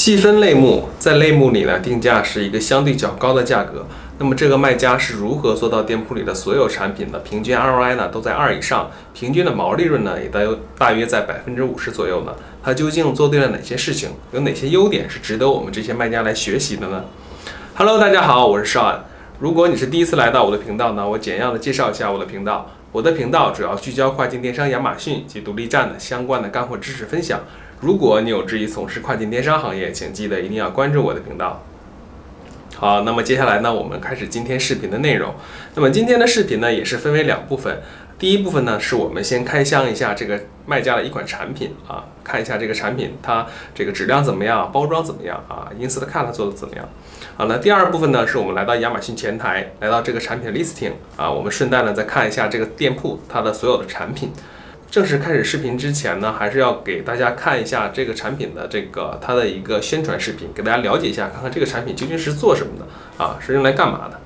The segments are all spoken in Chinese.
细分类目在类目里呢定价是一个相对较高的价格。那么这个卖家是如何做到店铺里的所有产品的平均 ROI 呢都在二以上，平均的毛利润呢也大约大约在百分之五十左右呢？他究竟做对了哪些事情？有哪些优点是值得我们这些卖家来学习的呢？Hello，大家好，我是邵安。如果你是第一次来到我的频道呢，我简要的介绍一下我的频道。我的频道主要聚焦跨境电商亚马逊及独立站的相关的干货知识分享。如果你有志于从事跨境电商行业，请记得一定要关注我的频道。好，那么接下来呢，我们开始今天视频的内容。那么今天的视频呢，也是分为两部分。第一部分呢，是我们先开箱一下这个卖家的一款产品啊，看一下这个产品它这个质量怎么样，包装怎么样啊，Instacart 做的怎么样。好，那第二部分呢，是我们来到亚马逊前台，来到这个产品 listing 啊，我们顺带呢再看一下这个店铺它的所有的产品。正式开始视频之前呢，还是要给大家看一下这个产品的这个它的一个宣传视频，给大家了解一下，看看这个产品究竟是做什么的啊，是用来干嘛的。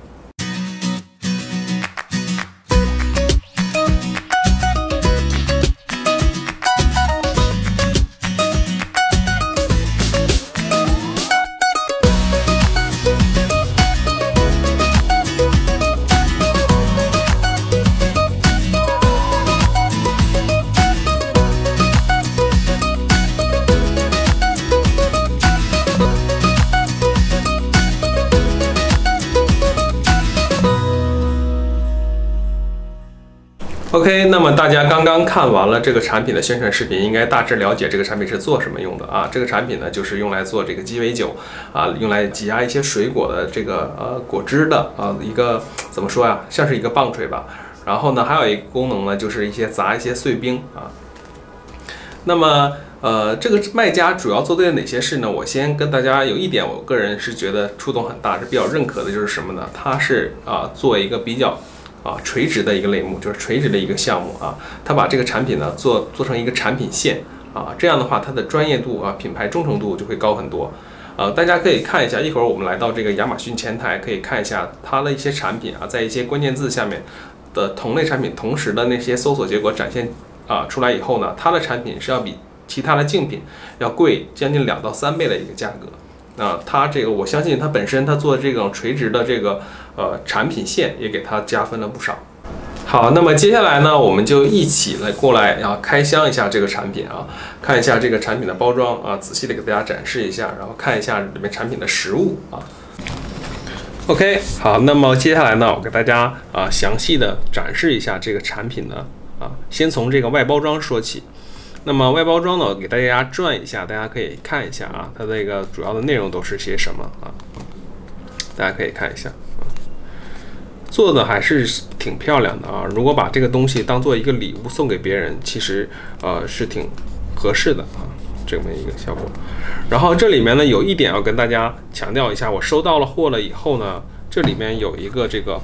OK，那么大家刚刚看完了这个产品的宣传视频，应该大致了解这个产品是做什么用的啊？这个产品呢，就是用来做这个鸡尾酒啊，用来挤压一些水果的这个呃果汁的啊，一个怎么说呀，像是一个棒槌吧。然后呢，还有一个功能呢，就是一些砸一些碎冰啊。那么呃，这个卖家主要做对了哪些事呢？我先跟大家有一点，我个人是觉得触动很大，是比较认可的，就是什么呢？它是啊，做一个比较。啊，垂直的一个类目就是垂直的一个项目啊，他把这个产品呢做做成一个产品线啊，这样的话它的专业度啊、品牌忠诚度就会高很多。呃，大家可以看一下，一会儿我们来到这个亚马逊前台，可以看一下它的一些产品啊，在一些关键字下面的同类产品同时的那些搜索结果展现啊出来以后呢，它的产品是要比其他的竞品要贵将近两到三倍的一个价格。那它这个，我相信它本身它做这种垂直的这个呃产品线也给它加分了不少。好，那么接下来呢，我们就一起来过来，啊开箱一下这个产品啊，看一下这个产品的包装啊，仔细的给大家展示一下，然后看一下里面产品的实物啊。OK，好，那么接下来呢，我给大家啊详细的展示一下这个产品呢啊，先从这个外包装说起。那么外包装呢，我给大家转一下，大家可以看一下啊，它这个主要的内容都是些什么啊？大家可以看一下，做的还是挺漂亮的啊。如果把这个东西当做一个礼物送给别人，其实呃是挺合适的啊，这么一个效果。然后这里面呢有一点要跟大家强调一下，我收到了货了以后呢，这里面有一个这个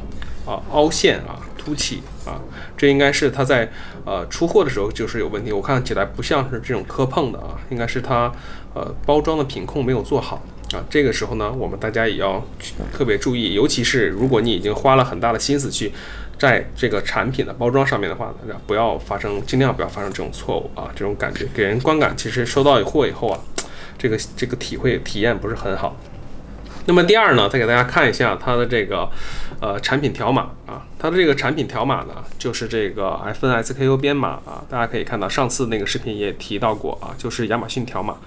啊凹陷啊。凸起啊，这应该是它在呃出货的时候就是有问题。我看起来不像是这种磕碰的啊，应该是它呃包装的品控没有做好啊。这个时候呢，我们大家也要特别注意，尤其是如果你已经花了很大的心思去在这个产品的包装上面的话呢，不要发生，尽量不要发生这种错误啊。这种感觉给人观感，其实收到货以后啊，这个这个体会体验不是很好。那么第二呢，再给大家看一下它的这个，呃，产品条码啊，它的这个产品条码呢，就是这个 FNSKU 编码啊，大家可以看到上次那个视频也提到过啊，就是亚马逊条码，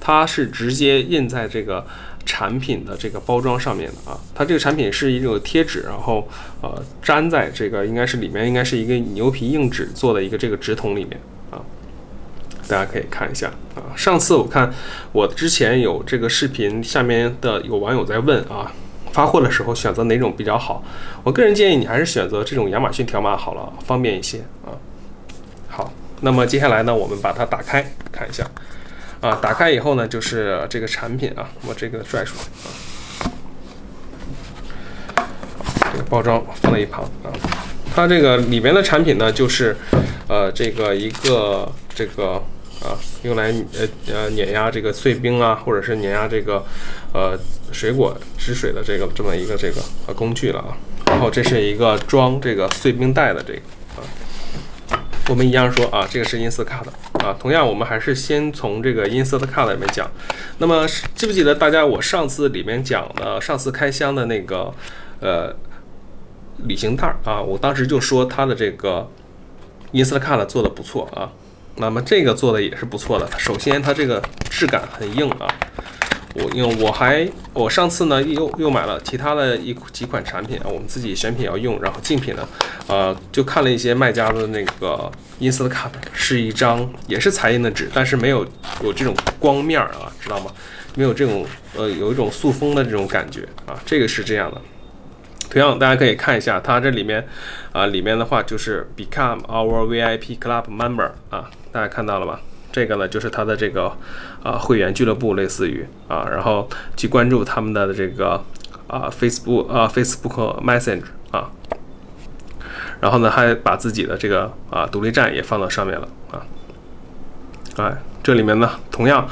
它是直接印在这个产品的这个包装上面的啊，它这个产品是一个贴纸，然后呃粘在这个应该是里面应该是一个牛皮硬纸做的一个这个纸筒里面啊。大家可以看一下啊，上次我看我之前有这个视频，下面的有网友在问啊，发货的时候选择哪种比较好？我个人建议你还是选择这种亚马逊条码好了，方便一些啊。好，那么接下来呢，我们把它打开看一下啊，打开以后呢，就是这个产品啊，我这个拽出来啊，这个包装放在一旁啊，它这个里面的产品呢，就是呃这个一个这个。啊，用来呃呃碾压这个碎冰啊，或者是碾压这个呃水果止水的这个这么一个这个呃工具了啊。然后这是一个装这个碎冰袋的这个啊。我们一样说啊，这个是 Instacart 啊，同样我们还是先从这个 Instacart 里面讲。那么记不记得大家我上次里面讲的上次开箱的那个呃旅行袋啊，我当时就说它的这个 Instacart 做的不错啊。那么这个做的也是不错的。首先它这个质感很硬啊。我因为我还我上次呢又又买了其他的一几款产品啊，我们自己选品要用，然后竞品呢，呃，就看了一些卖家的那个 Instacart，是一张也是彩印的纸，但是没有有这种光面啊，知道吗？没有这种呃有一种塑封的这种感觉啊，这个是这样的。同样大家可以看一下它这里面啊，里面的话就是 Become our VIP Club Member 啊，大家看到了吧？这个呢，就是他的这个啊会员俱乐部，类似于啊，然后去关注他们的这个啊 Facebook 啊 Facebook Messenger 啊，然后呢还把自己的这个啊独立站也放到上面了啊，哎，这里面呢同样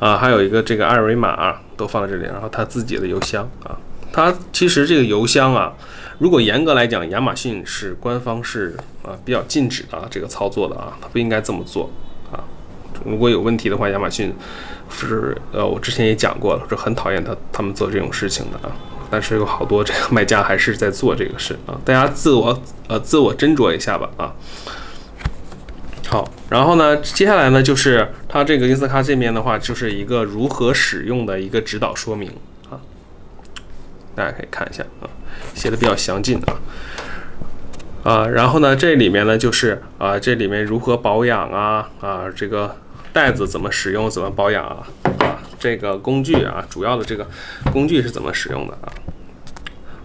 啊还有一个这个二维码都放在这里，然后他自己的邮箱啊，他其实这个邮箱啊，如果严格来讲，亚马逊是官方是啊比较禁止啊这个操作的啊，他不应该这么做。如果有问题的话，亚马逊是呃，我之前也讲过了，是很讨厌他他们做这种事情的啊。但是有好多这个卖家还是在做这个事啊，大家自我呃自我斟酌一下吧啊。好，然后呢，接下来呢就是它这个英斯卡这边的话，就是一个如何使用的一个指导说明啊，大家可以看一下啊，写的比较详尽啊。啊，然后呢，这里面呢就是啊，这里面如何保养啊啊，这个。袋子怎么使用，怎么保养啊？啊，这个工具啊，主要的这个工具是怎么使用的啊？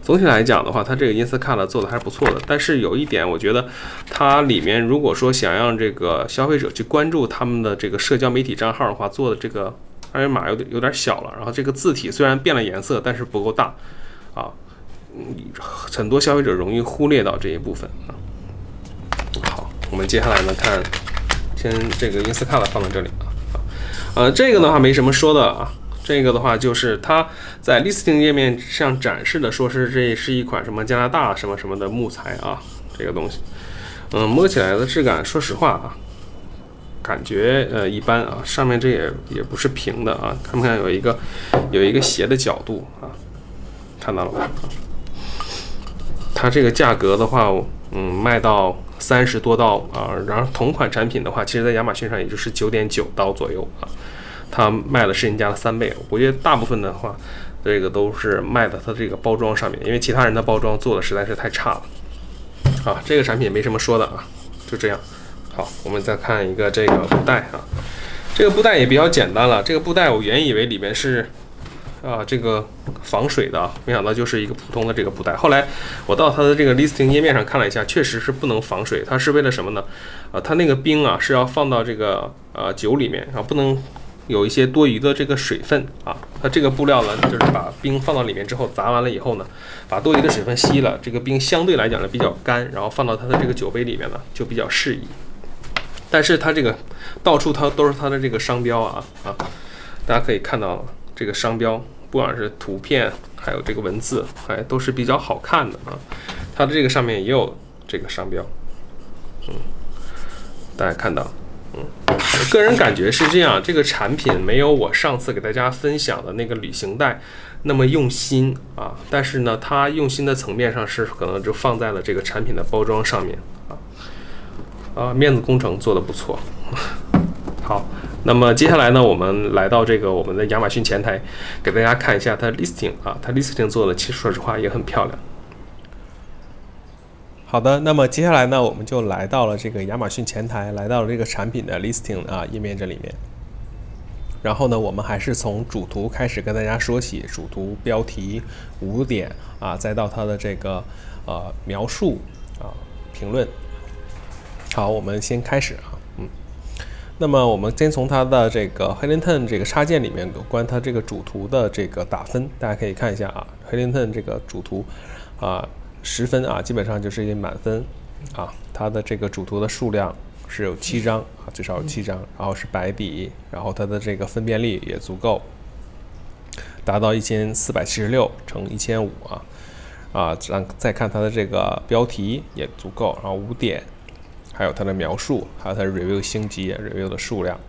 总体来讲的话，它这个音斯卡了做的还是不错的。但是有一点，我觉得它里面如果说想让这个消费者去关注他们的这个社交媒体账号的话，做的这个二维码有点有点小了。然后这个字体虽然变了颜色，但是不够大啊，很多消费者容易忽略到这一部分啊。好，我们接下来呢看。先这个 Instacart 放在这里啊，呃，这个的话没什么说的啊，这个的话就是它在 Listing 页面上展示的，说是这是一款什么加拿大什么什么的木材啊，这个东西，嗯，摸起来的质感，说实话啊，感觉呃一般啊，上面这也也不是平的啊，看不看有一个有一个斜的角度啊，看到了吧？它这个价格的话，嗯，卖到。三十多刀啊，然后同款产品的话，其实在亚马逊上也就是九点九刀左右啊，它卖的是人家的三倍。我觉得大部分的话，这个都是卖的它这个包装上面，因为其他人的包装做的实在是太差了。啊，这个产品没什么说的啊，就这样。好，我们再看一个这个布袋啊，这个布袋也比较简单了。这个布袋我原以为里面是。啊，这个防水的，没想到就是一个普通的这个布袋。后来我到它的这个 listing 页面上看了一下，确实是不能防水。它是为了什么呢？啊，它那个冰啊是要放到这个呃酒里面，然后不能有一些多余的这个水分啊。它这个布料呢，就是把冰放到里面之后，砸完了以后呢，把多余的水分吸了，这个冰相对来讲呢比较干，然后放到它的这个酒杯里面呢就比较适宜。但是它这个到处它都是它的这个商标啊啊，大家可以看到了这个商标。不管是图片，还有这个文字，还都是比较好看的啊。它的这个上面也有这个商标，嗯，大家看到，嗯，我个人感觉是这样，这个产品没有我上次给大家分享的那个旅行袋那么用心啊。但是呢，它用心的层面上是可能就放在了这个产品的包装上面啊，啊，面子工程做的不错，好。那么接下来呢，我们来到这个我们的亚马逊前台，给大家看一下它 listing 啊，它 listing 做的其实说实话也很漂亮。好的，那么接下来呢，我们就来到了这个亚马逊前台，来到了这个产品的 listing 啊页面这里面。然后呢，我们还是从主图开始跟大家说起，主图标题五点啊，再到它的这个呃描述啊评论。好，我们先开始啊。那么我们先从它的这个 h e l i n t o n 这个插件里面有关它这个主图的这个打分，大家可以看一下啊 h e l i n t o n 这个主图啊十分啊，基本上就是一满分啊，它的这个主图的数量是有七张啊，最少有七张，然后是白底，然后它的这个分辨率也足够，达到一千四百七十六乘一千五啊啊，然再看它的这个标题也足够，然后五点。还有它的描述，还有它的 review 星级 review 的数量。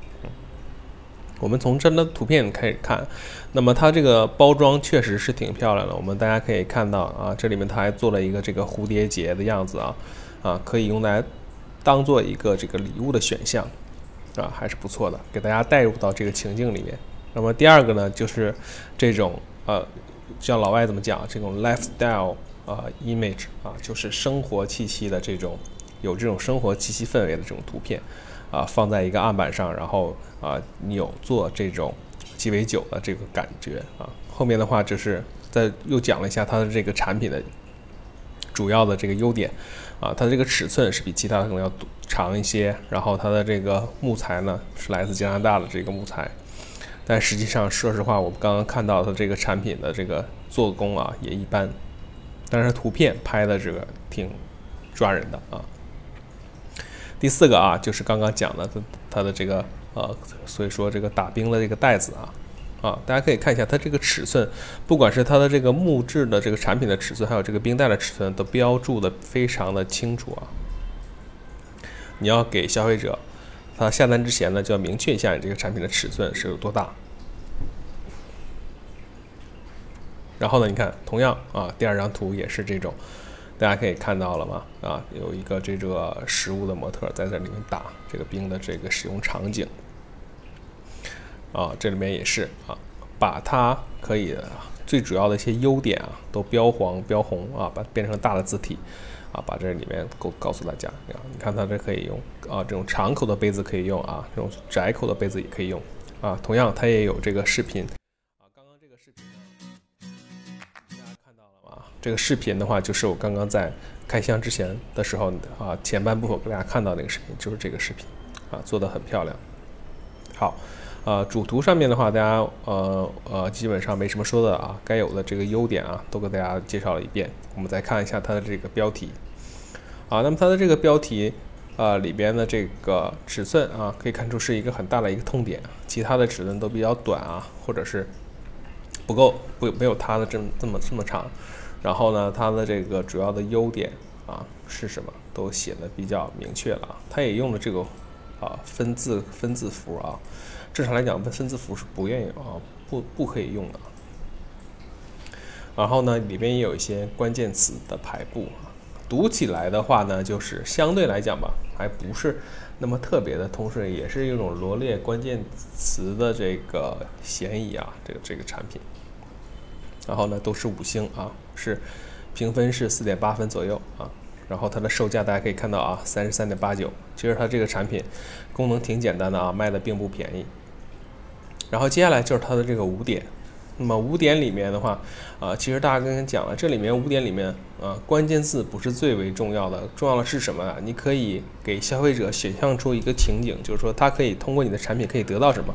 我们从真的图片开始看，那么它这个包装确实是挺漂亮的。我们大家可以看到啊，这里面它还做了一个这个蝴蝶结的样子啊，啊，可以用来当做一个这个礼物的选项啊，还是不错的，给大家带入到这个情境里面。那么第二个呢，就是这种呃，像老外怎么讲，这种 lifestyle 啊 image 啊，就是生活气息的这种，有这种生活气息氛围的这种图片。啊，放在一个案板上，然后啊，扭做这种鸡尾酒的这个感觉啊。后面的话就是再又讲了一下它的这个产品的主要的这个优点啊，它的这个尺寸是比其他可能要长一些，然后它的这个木材呢是来自加拿大的这个木材，但实际上说实话，我们刚刚看到的这个产品的这个做工啊也一般，但是图片拍的这个挺抓人的啊。第四个啊，就是刚刚讲的它它的这个呃，所以说这个打冰的这个袋子啊，啊，大家可以看一下它这个尺寸，不管是它的这个木质的这个产品的尺寸，还有这个冰袋的尺寸，都标注的非常的清楚啊。你要给消费者他下单之前呢，就要明确一下你这个产品的尺寸是有多大。然后呢，你看，同样啊，第二张图也是这种。大家可以看到了吗？啊，有一个这个实物的模特在这里面打这个冰的这个使用场景。啊，这里面也是啊，把它可以最主要的一些优点啊都标黄标红啊，把变成大的字体啊，把这里面告告诉大家。你看它这可以用啊，这种长口的杯子可以用啊，这种窄口的杯子也可以用啊。同样，它也有这个视频。这个视频的话，就是我刚刚在开箱之前的时候啊，前半部分给大家看到那个视频，就是这个视频啊，做的很漂亮。好，呃，主图上面的话，大家呃呃，基本上没什么说的啊，该有的这个优点啊，都给大家介绍了一遍。我们再看一下它的这个标题啊，那么它的这个标题啊里边的这个尺寸啊，可以看出是一个很大的一个痛点，其他的尺寸都比较短啊，或者是不够不没有它的这么这么这么长。然后呢，它的这个主要的优点啊是什么？都写的比较明确了啊。它也用了这个啊分字分字符啊。正常来讲，分字符是不愿意啊，不不可以用的。然后呢，里边也有一些关键词的排布啊。读起来的话呢，就是相对来讲吧，还不是那么特别的，同时也是一种罗列关键词的这个嫌疑啊。这个这个产品。然后呢，都是五星啊，是评分是四点八分左右啊。然后它的售价大家可以看到啊，三十三点八九。其实它这个产品功能挺简单的啊，卖的并不便宜。然后接下来就是它的这个五点。那么五点里面的话啊，其实大家刚刚讲了，这里面五点里面啊，关键字不是最为重要的，重要的是什么啊？你可以给消费者想象出一个情景，就是说他可以通过你的产品可以得到什么。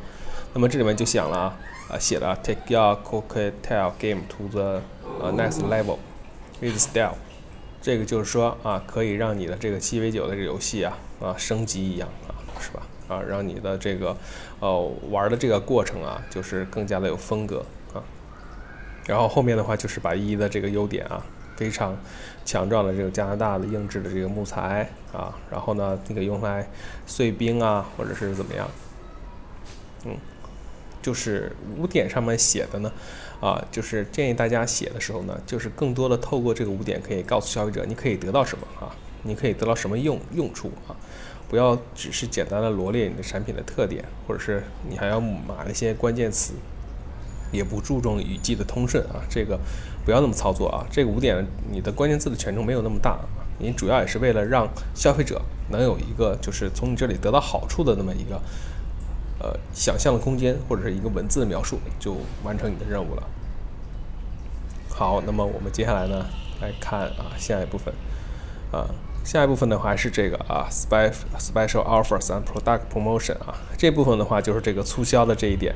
那么这里面就想了啊。啊，写了 Take your cocktail game to the 呃 next level with style，这个就是说啊，可以让你的这个鸡尾酒的这个游戏啊啊升级一样啊，是吧？啊，让你的这个呃玩的这个过程啊，就是更加的有风格啊。然后后面的话就是把一的这个优点啊，非常强壮的这个加拿大的硬质的这个木材啊，然后呢，你可以用来碎冰啊，或者是怎么样，嗯。就是五点上面写的呢，啊，就是建议大家写的时候呢，就是更多的透过这个五点可以告诉消费者，你可以得到什么啊，你可以得到什么用用处啊，不要只是简单的罗列你的产品的特点，或者是你还要码那些关键词，也不注重语句的通顺啊，这个不要那么操作啊，这个五点你的关键字的权重没有那么大，你主要也是为了让消费者能有一个就是从你这里得到好处的那么一个。呃，想象的空间或者是一个文字的描述，就完成你的任务了。好，那么我们接下来呢，来看啊下一部分。啊，下一部分的话是这个啊，special special offers and product promotion 啊，这部分的话就是这个促销的这一点。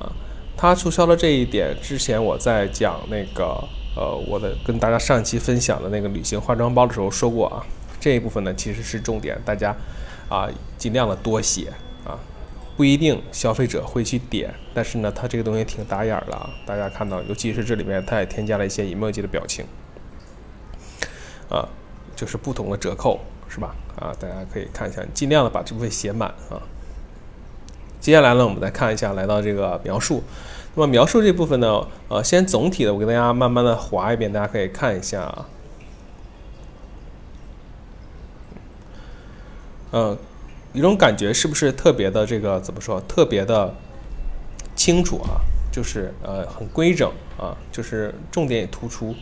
啊，它促销的这一点，之前我在讲那个呃，我的跟大家上一期分享的那个旅行化妆包的时候说过啊，这一部分呢其实是重点，大家啊尽量的多写。不一定消费者会去点，但是呢，它这个东西挺打眼儿的啊。大家看到，尤其是这里面，它也添加了一些 emoji 的表情，啊，就是不同的折扣是吧？啊，大家可以看一下，尽量的把这部分写满啊。接下来呢，我们再看一下，来到这个描述。那么描述这部分呢，呃，先总体的，我给大家慢慢的划一遍，大家可以看一下啊。嗯，一种感觉是不是特别的这个怎么说？特别的清楚啊，就是呃很规整啊，就是重点也突出。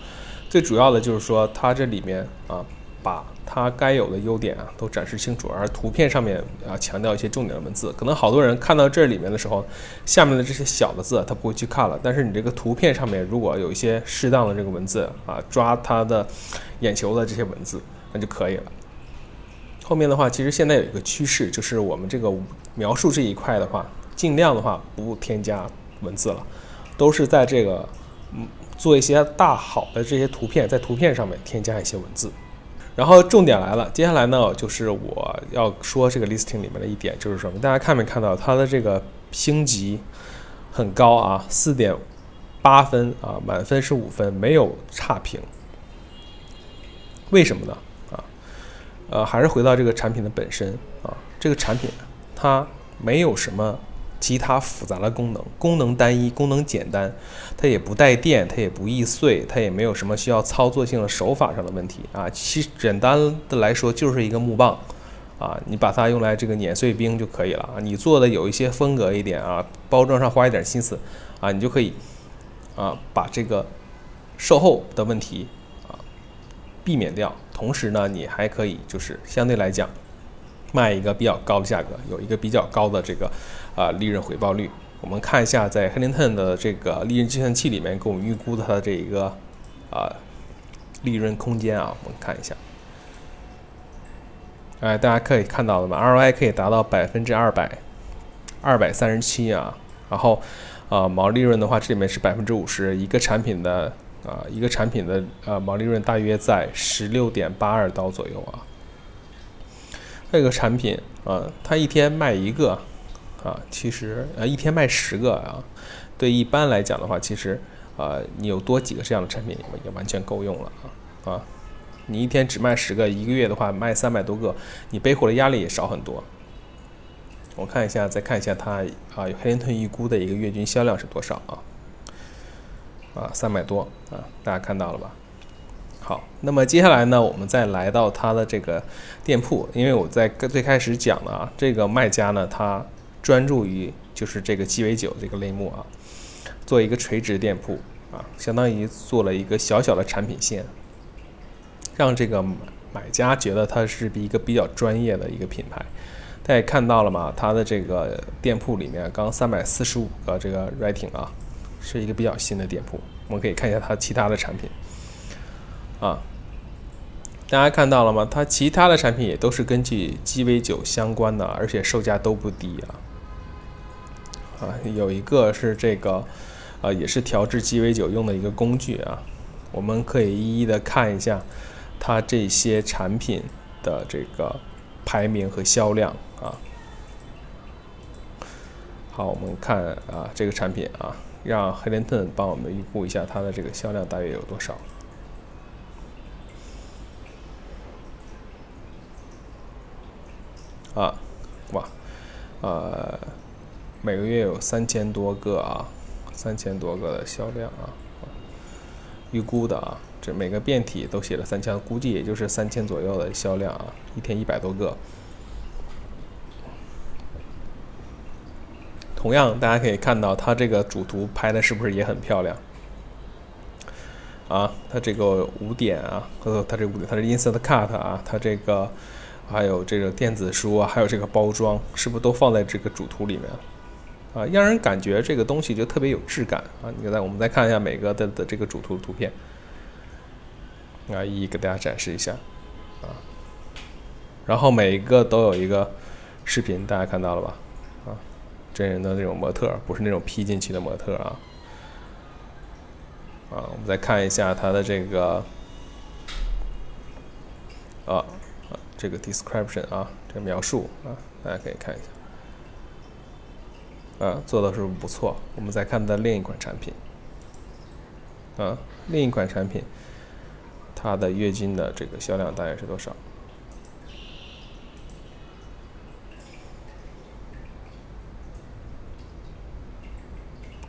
最主要的就是说，它这里面啊，把它该有的优点啊都展示清楚，而图片上面啊强调一些重点的文字。可能好多人看到这里面的时候，下面的这些小的字他不会去看了，但是你这个图片上面如果有一些适当的这个文字啊，抓他的眼球的这些文字，那就可以了。后面的话，其实现在有一个趋势，就是我们这个描述这一块的话，尽量的话不添加文字了，都是在这个嗯做一些大好的这些图片，在图片上面添加一些文字。然后重点来了，接下来呢就是我要说这个 listing 里面的一点，就是什么？大家看没看到它的这个星级很高啊，四点八分啊，满分是五分，没有差评。为什么呢？呃，还是回到这个产品的本身啊，这个产品它没有什么其他复杂的功能，功能单一，功能简单，它也不带电，它也不易碎，它也没有什么需要操作性的手法上的问题啊。其实简单的来说就是一个木棒啊，你把它用来这个碾碎冰就可以了啊。你做的有一些风格一点啊，包装上花一点心思啊，你就可以啊把这个售后的问题啊避免掉。同时呢，你还可以就是相对来讲，卖一个比较高的价格，有一个比较高的这个啊利润回报率。我们看一下在 Hamilton 的这个利润计算器里面给我们预估它的这一个啊利润空间啊，我们看一下。哎，大家可以看到了吗？ROI 可以达到百分之二百二百三十七啊，然后啊毛利润的话，这里面是百分之五十，一个产品的。啊，一个产品的呃毛利润大约在十六点八二刀左右啊。这个产品啊，它一天卖一个啊，其实呃一天卖十个啊，对一般来讲的话，其实啊你有多几个这样的产品也完全够用了啊啊。你一天只卖十个，一个月的话卖三百多个，你背后的压力也少很多。我看一下，再看一下它啊黑林顿预估的一个月均销量是多少啊？啊，三百多啊，大家看到了吧？好，那么接下来呢，我们再来到它的这个店铺，因为我在最开始讲了啊，这个卖家呢，他专注于就是这个鸡尾酒这个类目啊，做一个垂直店铺啊，相当于做了一个小小的产品线，让这个买家觉得它是一个比较专业的一个品牌。大家看到了吗？它的这个店铺里面刚三百四十五个这个 rating 啊。是一个比较新的店铺，我们可以看一下它其他的产品，啊，大家看到了吗？它其他的产品也都是根据鸡尾酒相关的，而且售价都不低啊。啊，有一个是这个，啊，也是调制鸡尾酒用的一个工具啊。我们可以一一的看一下它这些产品的这个排名和销量啊。好，我们看啊这个产品啊。让黑林顿帮我们预估一下它的这个销量大约有多少？啊，哇，呃，每个月有三千多个啊，三千多个的销量啊，预估的啊，这每个变体都写了三千，估计也就是三千左右的销量啊，一天一百多个。同样，大家可以看到它这个主图拍的是不是也很漂亮？啊，它这个五点啊，和它这五点，它是 insert cut 啊，它这个还有这个电子书啊，还有这个包装，是不是都放在这个主图里面？啊，让人感觉这个东西就特别有质感啊！你再我们再看一下每个的的这个主图图片，啊，一一给大家展示一下啊。然后每一个都有一个视频，大家看到了吧？真人的那种模特，不是那种 P 进去的模特啊。啊，我们再看一下它的这个，啊，这个 description 啊，这个描述啊，大家可以看一下。啊，做的是不错。我们再看它另一款产品，啊，另一款产品，它的月均的这个销量大概是多少？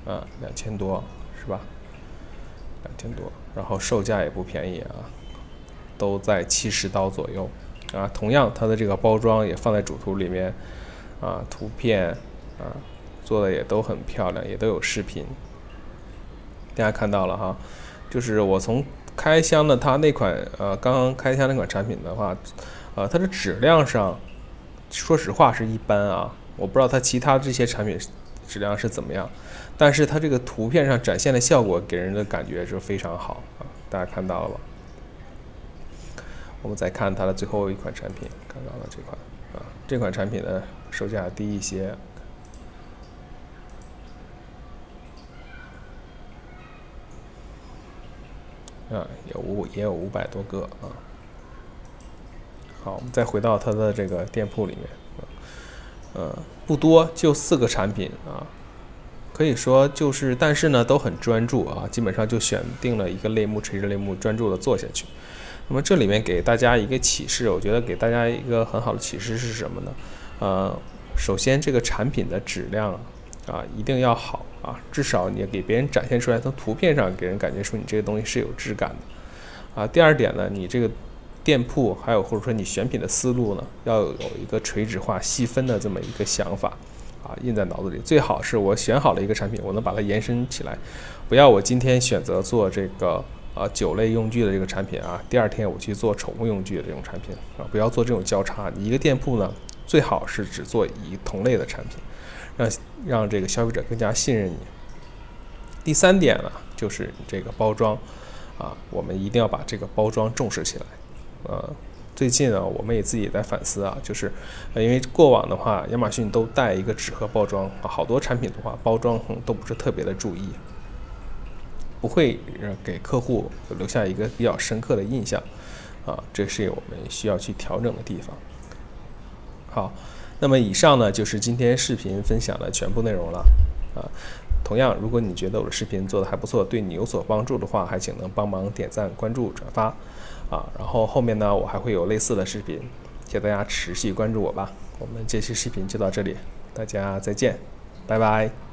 啊，两千多是吧？两千多，然后售价也不便宜啊，都在七十刀左右啊。同样，它的这个包装也放在主图里面啊，图片啊做的也都很漂亮，也都有视频。大家看到了哈，就是我从开箱的它那款呃刚刚开箱那款产品的话，呃，它的质量上，说实话是一般啊。我不知道它其他这些产品质量是怎么样，但是它这个图片上展现的效果给人的感觉是非常好啊。大家看到了吧？我们再看它的最后一款产品，看到了这款啊，这款产品的售价低一些。啊，有五也有五百多个啊。好，我们再回到它的这个店铺里面，呃，不多，就四个产品啊，可以说就是，但是呢，都很专注啊，基本上就选定了一个类目，垂直类目，专注的做下去。那么这里面给大家一个启示，我觉得给大家一个很好的启示是什么呢？呃，首先这个产品的质量啊，一定要好。啊，至少你给别人展现出来，从图片上给人感觉说你这个东西是有质感的。啊，第二点呢，你这个店铺还有或者说你选品的思路呢，要有一个垂直化、细分的这么一个想法，啊，印在脑子里。最好是我选好了一个产品，我能把它延伸起来，不要我今天选择做这个呃酒类用具的这个产品啊，第二天我去做宠物用具的这种产品啊，不要做这种交叉。你一个店铺呢，最好是只做一同类的产品。让让这个消费者更加信任你。第三点呢，就是这个包装，啊，我们一定要把这个包装重视起来。呃，最近啊，我们也自己也在反思啊，就是因为过往的话，亚马逊都带一个纸盒包装，好多产品的话，包装都不是特别的注意，不会给客户留下一个比较深刻的印象。啊，这是我们需要去调整的地方。好。那么以上呢就是今天视频分享的全部内容了，啊，同样如果你觉得我的视频做的还不错，对你有所帮助的话，还请能帮忙点赞、关注、转发，啊，然后后面呢我还会有类似的视频，谢谢大家持续关注我吧。我们这期视频就到这里，大家再见，拜拜。